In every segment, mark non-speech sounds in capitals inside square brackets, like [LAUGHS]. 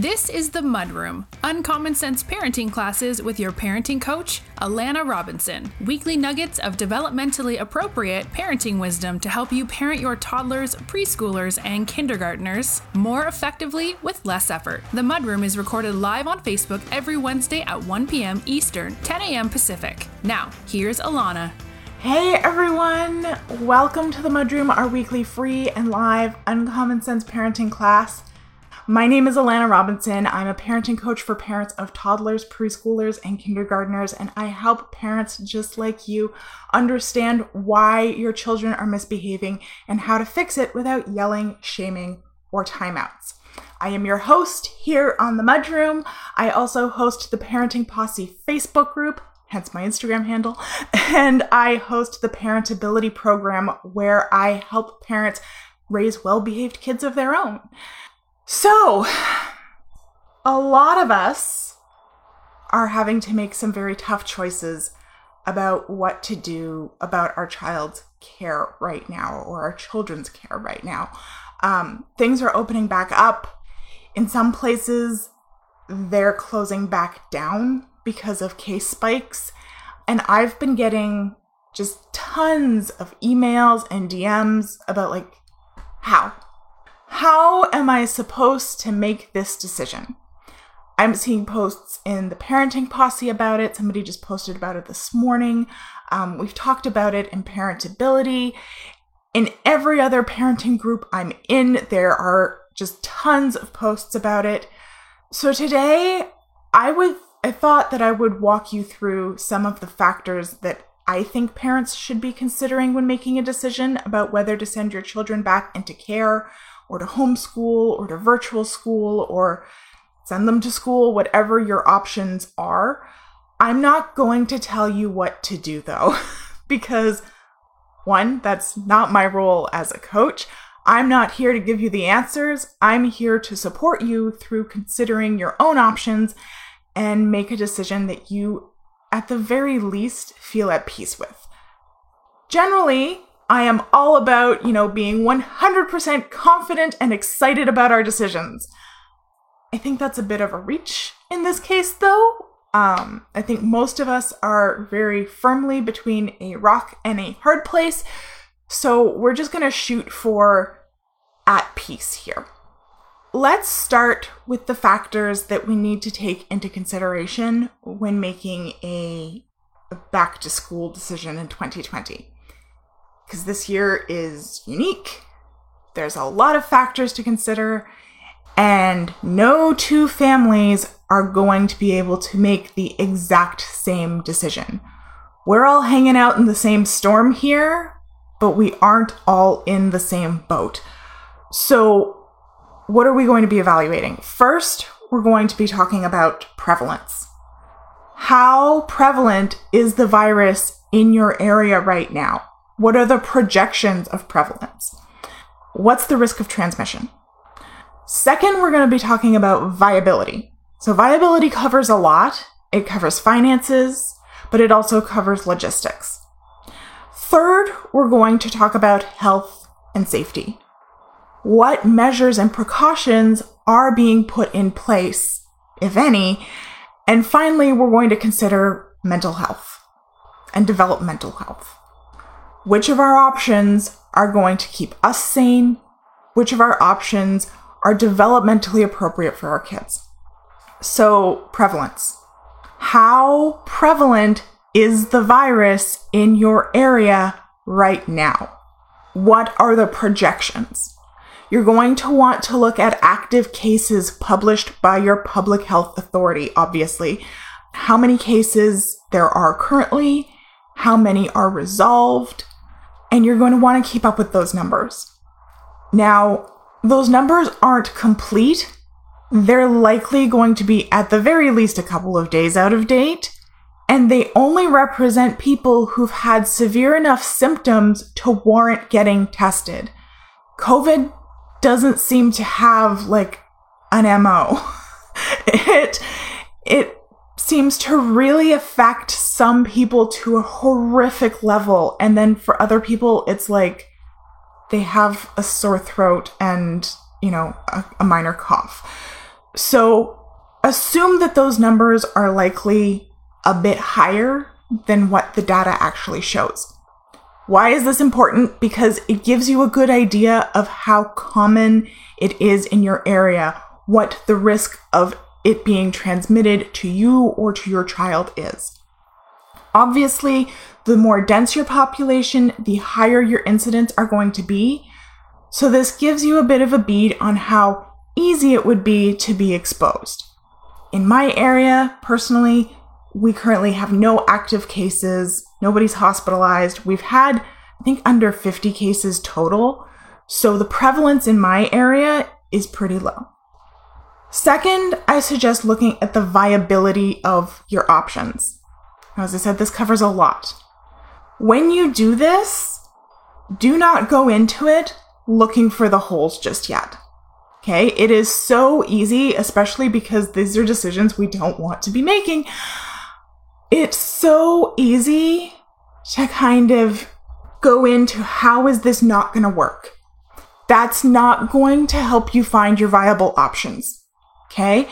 This is the Mudroom, uncommon sense parenting classes with your parenting coach, Alana Robinson. Weekly nuggets of developmentally appropriate parenting wisdom to help you parent your toddlers, preschoolers, and kindergartners more effectively with less effort. The Mudroom is recorded live on Facebook every Wednesday at 1 p.m. Eastern, 10 a.m. Pacific. Now, here's Alana. Hey everyone! Welcome to the Mudroom, our weekly free and live uncommon sense parenting class. My name is Alana Robinson. I'm a parenting coach for parents of toddlers, preschoolers, and kindergartners, and I help parents just like you understand why your children are misbehaving and how to fix it without yelling, shaming, or timeouts. I am your host here on the Mudroom. I also host the Parenting Posse Facebook group, hence my Instagram handle, [LAUGHS] and I host the Parentability program where I help parents raise well behaved kids of their own. So, a lot of us are having to make some very tough choices about what to do about our child's care right now or our children's care right now. Um, things are opening back up. In some places, they're closing back down because of case spikes. And I've been getting just tons of emails and DMs about like, how? How am I supposed to make this decision? I'm seeing posts in the parenting posse about it. Somebody just posted about it this morning. Um, we've talked about it in parentability. In every other parenting group I'm in, there are just tons of posts about it. So today, I would I thought that I would walk you through some of the factors that I think parents should be considering when making a decision about whether to send your children back into care or to homeschool or to virtual school or send them to school, whatever your options are. I'm not going to tell you what to do though, [LAUGHS] because one, that's not my role as a coach. I'm not here to give you the answers. I'm here to support you through considering your own options and make a decision that you, at the very least, feel at peace with. Generally, I am all about, you know, being 100% confident and excited about our decisions. I think that's a bit of a reach in this case, though. Um, I think most of us are very firmly between a rock and a hard place. So we're just going to shoot for at peace here. Let's start with the factors that we need to take into consideration when making a back to school decision in 2020 because this year is unique. There's a lot of factors to consider, and no two families are going to be able to make the exact same decision. We're all hanging out in the same storm here, but we aren't all in the same boat. So, what are we going to be evaluating? First, we're going to be talking about prevalence. How prevalent is the virus in your area right now? What are the projections of prevalence? What's the risk of transmission? Second, we're going to be talking about viability. So, viability covers a lot. It covers finances, but it also covers logistics. Third, we're going to talk about health and safety. What measures and precautions are being put in place, if any? And finally, we're going to consider mental health and developmental health which of our options are going to keep us sane, which of our options are developmentally appropriate for our kids. So, prevalence. How prevalent is the virus in your area right now? What are the projections? You're going to want to look at active cases published by your public health authority, obviously. How many cases there are currently, how many are resolved, and you're going to want to keep up with those numbers. Now, those numbers aren't complete. They're likely going to be at the very least a couple of days out of date, and they only represent people who've had severe enough symptoms to warrant getting tested. COVID doesn't seem to have like an MO. [LAUGHS] it it seems to really affect some people to a horrific level. And then for other people, it's like they have a sore throat and, you know, a, a minor cough. So assume that those numbers are likely a bit higher than what the data actually shows. Why is this important? Because it gives you a good idea of how common it is in your area, what the risk of it being transmitted to you or to your child is. Obviously, the more dense your population, the higher your incidents are going to be. So, this gives you a bit of a bead on how easy it would be to be exposed. In my area, personally, we currently have no active cases, nobody's hospitalized. We've had, I think, under 50 cases total. So the prevalence in my area is pretty low. Second, I suggest looking at the viability of your options. As I said, this covers a lot. When you do this, do not go into it looking for the holes just yet. Okay, it is so easy, especially because these are decisions we don't want to be making. It's so easy to kind of go into how is this not going to work? That's not going to help you find your viable options. Okay,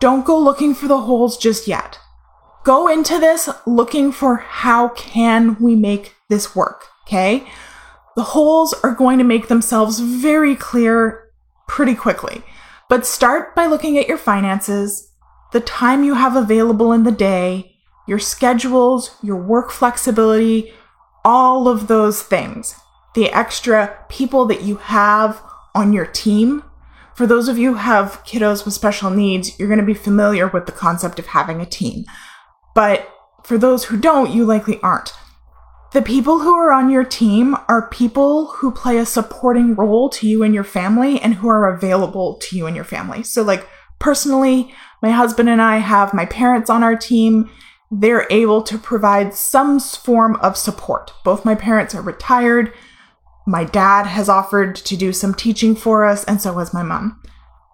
don't go looking for the holes just yet. Go into this looking for how can we make this work? Okay, the holes are going to make themselves very clear pretty quickly. But start by looking at your finances, the time you have available in the day, your schedules, your work flexibility, all of those things. The extra people that you have on your team. For those of you who have kiddos with special needs, you're going to be familiar with the concept of having a team. But for those who don't, you likely aren't. The people who are on your team are people who play a supporting role to you and your family and who are available to you and your family. So, like, personally, my husband and I have my parents on our team. They're able to provide some form of support. Both my parents are retired. My dad has offered to do some teaching for us, and so has my mom.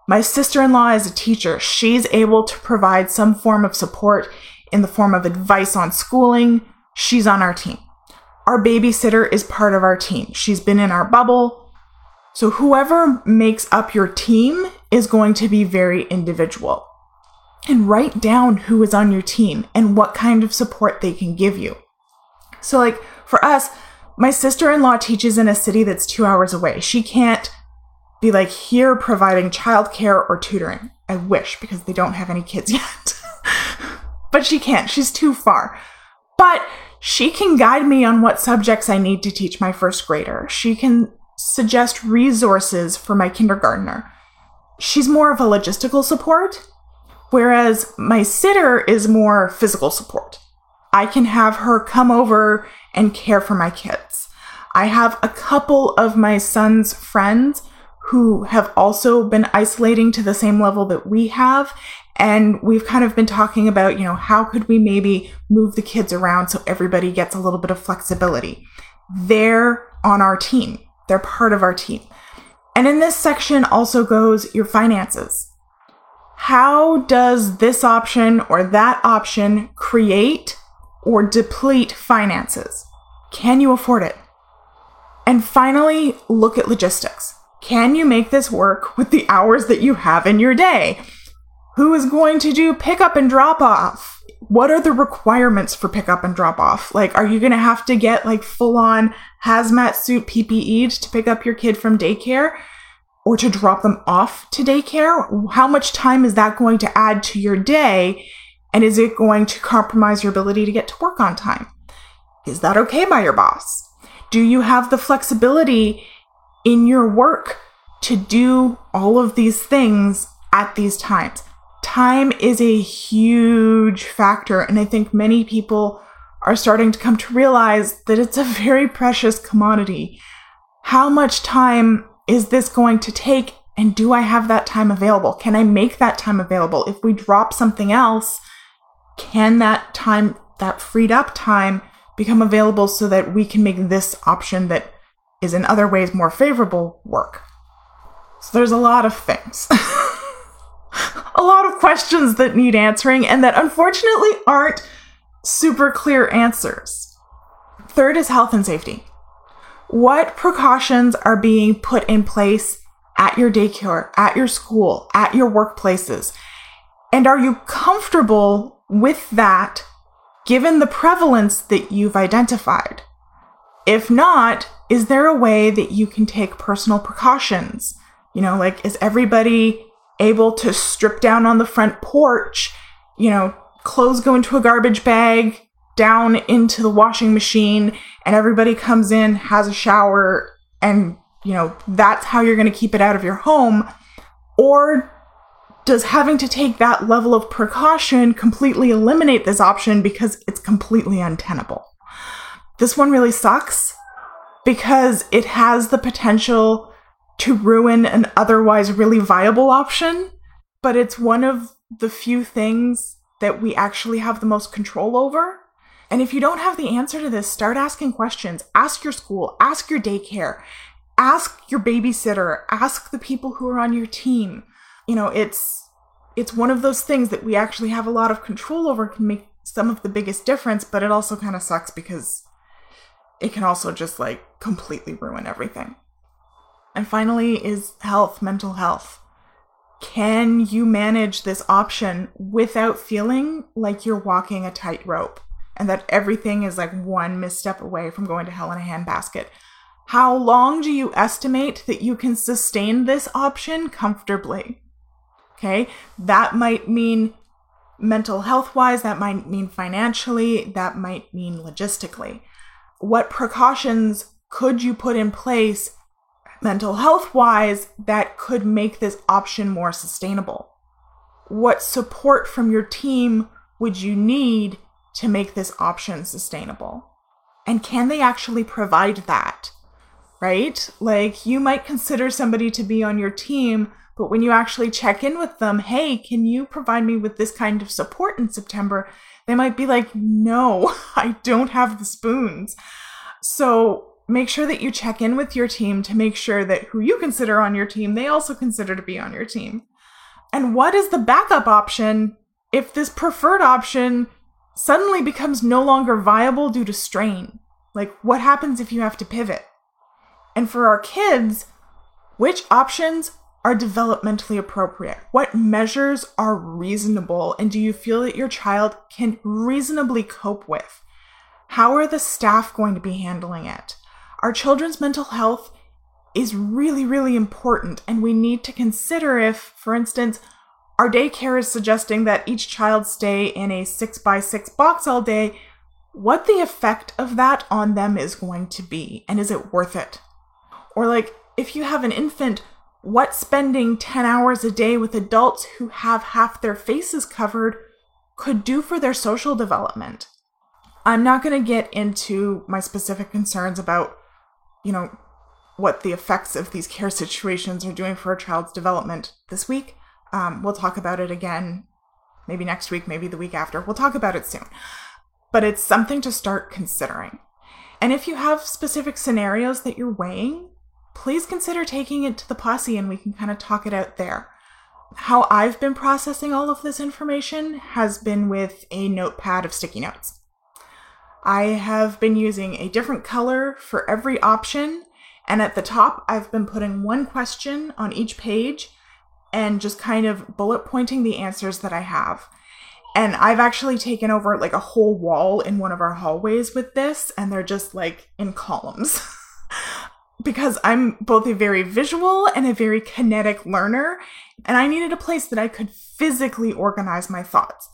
My sister in law is a teacher. She's able to provide some form of support in the form of advice on schooling. She's on our team. Our babysitter is part of our team. She's been in our bubble. So, whoever makes up your team is going to be very individual. And write down who is on your team and what kind of support they can give you. So, like for us, my sister in law teaches in a city that's two hours away. She can't be like here providing childcare or tutoring. I wish because they don't have any kids [LAUGHS] yet. But she can't. She's too far. But she can guide me on what subjects I need to teach my first grader. She can suggest resources for my kindergartner. She's more of a logistical support, whereas my sitter is more physical support. I can have her come over and care for my kids. I have a couple of my son's friends who have also been isolating to the same level that we have, and we've kind of been talking about, you know, how could we maybe move the kids around so everybody gets a little bit of flexibility. They're on our team, they're part of our team. And in this section also goes your finances. How does this option or that option create or deplete finances? Can you afford it? And finally, look at logistics. Can you make this work with the hours that you have in your day? Who is going to do pickup and drop off? What are the requirements for pickup and drop off? Like, are you going to have to get like full on hazmat suit PPE to pick up your kid from daycare or to drop them off to daycare? How much time is that going to add to your day? And is it going to compromise your ability to get to work on time? Is that okay by your boss? Do you have the flexibility in your work to do all of these things at these times? Time is a huge factor. And I think many people are starting to come to realize that it's a very precious commodity. How much time is this going to take? And do I have that time available? Can I make that time available? If we drop something else, can that time, that freed up time, become available so that we can make this option that is in other ways more favorable work? So there's a lot of things. [LAUGHS] a lot of questions that need answering and that unfortunately aren't super clear answers. Third is health and safety. What precautions are being put in place at your daycare, at your school, at your workplaces? And are you comfortable with that given the prevalence that you've identified? If not, is there a way that you can take personal precautions? You know, like, is everybody able to strip down on the front porch? You know, clothes go into a garbage bag, down into the washing machine, and everybody comes in, has a shower, and, you know, that's how you're going to keep it out of your home? Or does having to take that level of precaution completely eliminate this option because it's completely untenable? This one really sucks because it has the potential to ruin an otherwise really viable option, but it's one of the few things that we actually have the most control over. And if you don't have the answer to this, start asking questions. Ask your school, ask your daycare, ask your babysitter, ask the people who are on your team. You know, it's it's one of those things that we actually have a lot of control over can make some of the biggest difference, but it also kind of sucks because it can also just like completely ruin everything. And finally, is health, mental health. Can you manage this option without feeling like you're walking a tightrope and that everything is like one misstep away from going to hell in a handbasket? How long do you estimate that you can sustain this option comfortably? Okay, that might mean mental health wise, that might mean financially, that might mean logistically what precautions could you put in place mental health wise that could make this option more sustainable? What support from your team would you need to make this option sustainable? And can they actually provide that? Right? Like you might consider somebody to be on your team, but when you actually check in with them, hey, can you provide me with this kind of support in September? they might be like, no, [LAUGHS] I don't have the spoons. So make sure that you check in with your team to make sure that who you consider on your team, they also consider to be on your team. And what is the backup option if this preferred option suddenly becomes no longer viable due to strain? Like, what happens if you have to pivot? And for our kids, which options are developmentally appropriate? What measures are reasonable and do you feel that your child can reasonably cope with? How are the staff going to be handling it? Our children's mental health is really, really important, and we need to consider if, for instance, our daycare is suggesting that each child stay in a six by six box all day, what the effect of that on them is going to be, and is it worth it? Or, like, if you have an infant what spending 10 hours a day with adults who have half their faces covered could do for their social development. I'm not going to get into my specific concerns about, you know, what the effects of these care situations are doing for a child's development this week. Um, we'll talk about it again, maybe next week, maybe the week after. We'll talk about it soon. But it's something to start considering. And if you have specific scenarios that you're weighing, please consider taking it to the posse and we can kind of talk it out there. How I've been processing all of this information has been with a notepad of sticky notes. I have been using a different color for every option, and at the top, I've been putting one question on each page and just kind of bullet pointing the answers that I have. And I've actually taken over like a whole wall in one of our hallways with this, and they're just like in columns. [LAUGHS] because I'm both a very visual and a very kinetic learner, and I needed a place that I could physically organize my thoughts.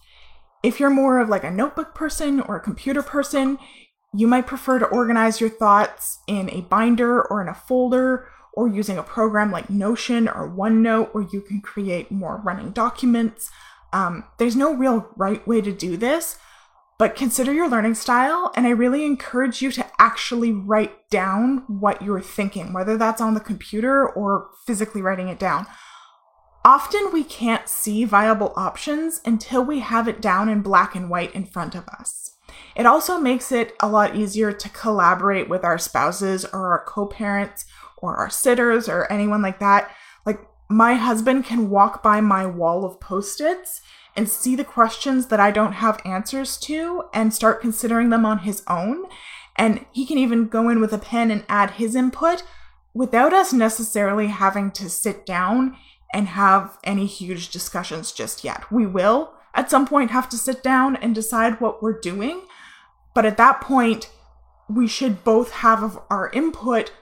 If you're more of like a notebook person or a computer person, you might prefer to organize your thoughts in a binder or in a folder or using a program like Notion or OneNote where you can create more running documents. Um, there's no real right way to do this, but consider your learning style, and I really encourage you to actually write down what you're thinking, whether that's on the computer or physically writing it down. Often we can't see viable options until we have it down in black and white in front of us. It also makes it a lot easier to collaborate with our spouses or our co parents or our sitters or anyone like that. Like, my husband can walk by my wall of post its and see the questions that I don't have answers to and start considering them on his own. And he can even go in with a pen and add his input without us necessarily having to sit down and have any huge discussions just yet. We will at some point have to sit down and decide what we're doing, but at that point, we should both have our input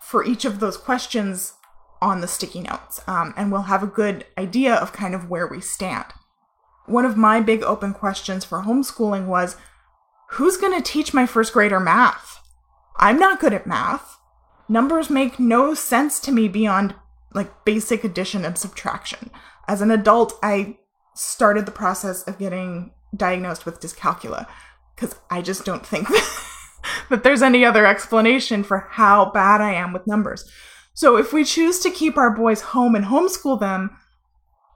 for each of those questions on the sticky notes, um, and we'll have a good idea of kind of where we stand. One of my big open questions for homeschooling was who's going to teach my first grader math? I'm not good at math. Numbers make no sense to me beyond like basic addition and subtraction. As an adult, I started the process of getting diagnosed with dyscalculia because I just don't think [LAUGHS] that there's any other explanation for how bad I am with numbers. So if we choose to keep our boys home and homeschool them,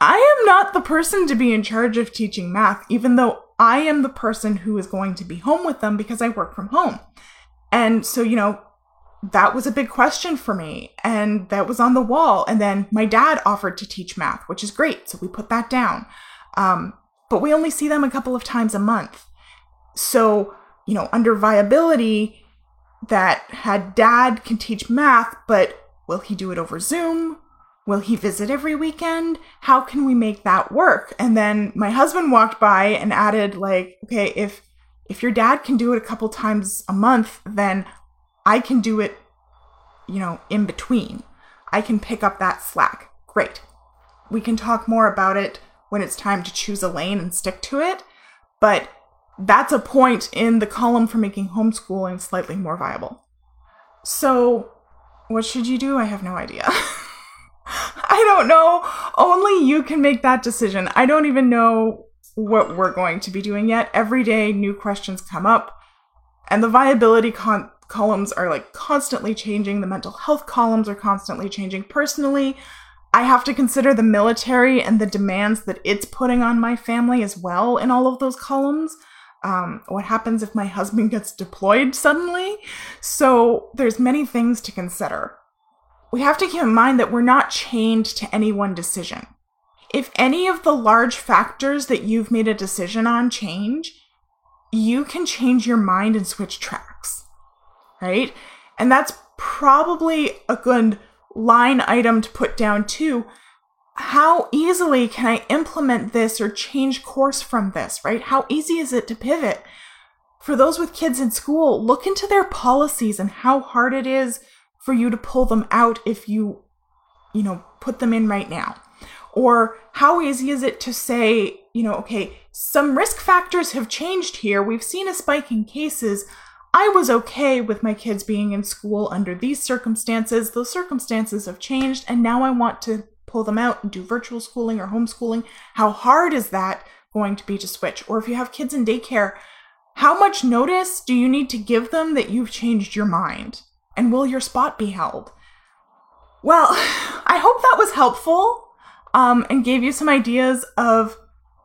I am not the person to be in charge of teaching math, even though I am the person who is going to be home with them because I work from home. And so, you know, that was a big question for me and that was on the wall. And then my dad offered to teach math which is great so we put that down. Um, but we only see them a couple of times a month. So you know under viability that had dad can teach math but will he do it over zoom? Will he visit every weekend? How can we make that work? And then my husband walked by and added like okay if if your dad can do it a couple times a month then I can do it, you know, in between. I can pick up that slack. Great. We can talk more about it when it's time to choose a lane and stick to it. But that's a point in the column for making homeschooling slightly more viable. So, what should you do? I have no idea. [LAUGHS] I don't know. Only you can make that decision. I don't even know what we're going to be doing yet. Every day, new questions come up, and the viability con- columns are like constantly changing. The mental health columns are constantly changing. Personally, I have to consider the military and the demands that it's putting on my family as well in all of those columns. Um, what happens if my husband gets deployed suddenly? So there's many things to consider. We have to keep in mind that we're not chained to any one decision. If any of the large factors that you've made a decision on change, you can change your mind and switch tracks right? And that's probably a good line item to put down too. How easily can I implement this or change course from this, right? How easy is it to pivot? For those with kids in school, look into their policies and how hard it is for you to pull them out if you, you know, put them in right now. Or how easy is it to say, you know, okay, some risk factors have changed here. We've seen a spike in cases. I was okay with my kids being in school under these circumstances. Those circumstances have changed, and now I want to pull them out and do virtual schooling or homeschooling. How hard is that going to be to switch? Or if you have kids in daycare, how much notice do you need to give them that you've changed your mind? And will your spot be held? Well, [SIGHS] I hope that was helpful um, and gave you some ideas of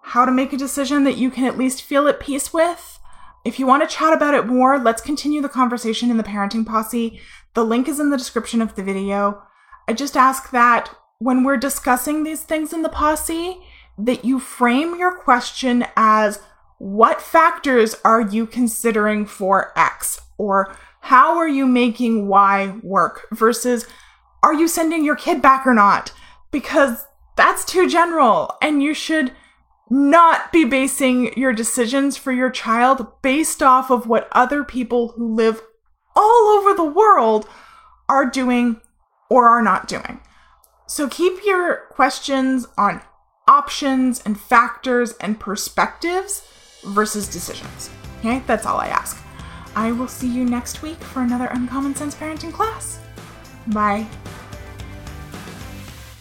how to make a decision that you can at least feel at peace with. If you want to chat about it more, let's continue the conversation in the Parenting Posse. The link is in the description of the video. I just ask that when we're discussing these things in the posse, that you frame your question as what factors are you considering for X? Or how are you making Y work? Versus are you sending your kid back or not? Because that's too general and you should not be basing your decisions for your child based off of what other people who live all over the world are doing or are not doing. So keep your questions on options and factors and perspectives versus decisions. Okay, that's all I ask. I will see you next week for another Uncommon Sense Parenting class. Bye.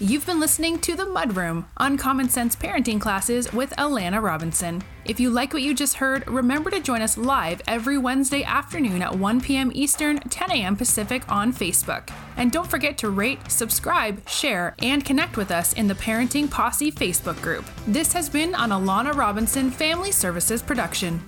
You've been listening to The Mudroom Uncommon Sense Parenting Classes with Alana Robinson. If you like what you just heard, remember to join us live every Wednesday afternoon at 1 p.m. Eastern, 10 a.m. Pacific on Facebook. And don't forget to rate, subscribe, share, and connect with us in the Parenting Posse Facebook group. This has been an Alana Robinson Family Services production.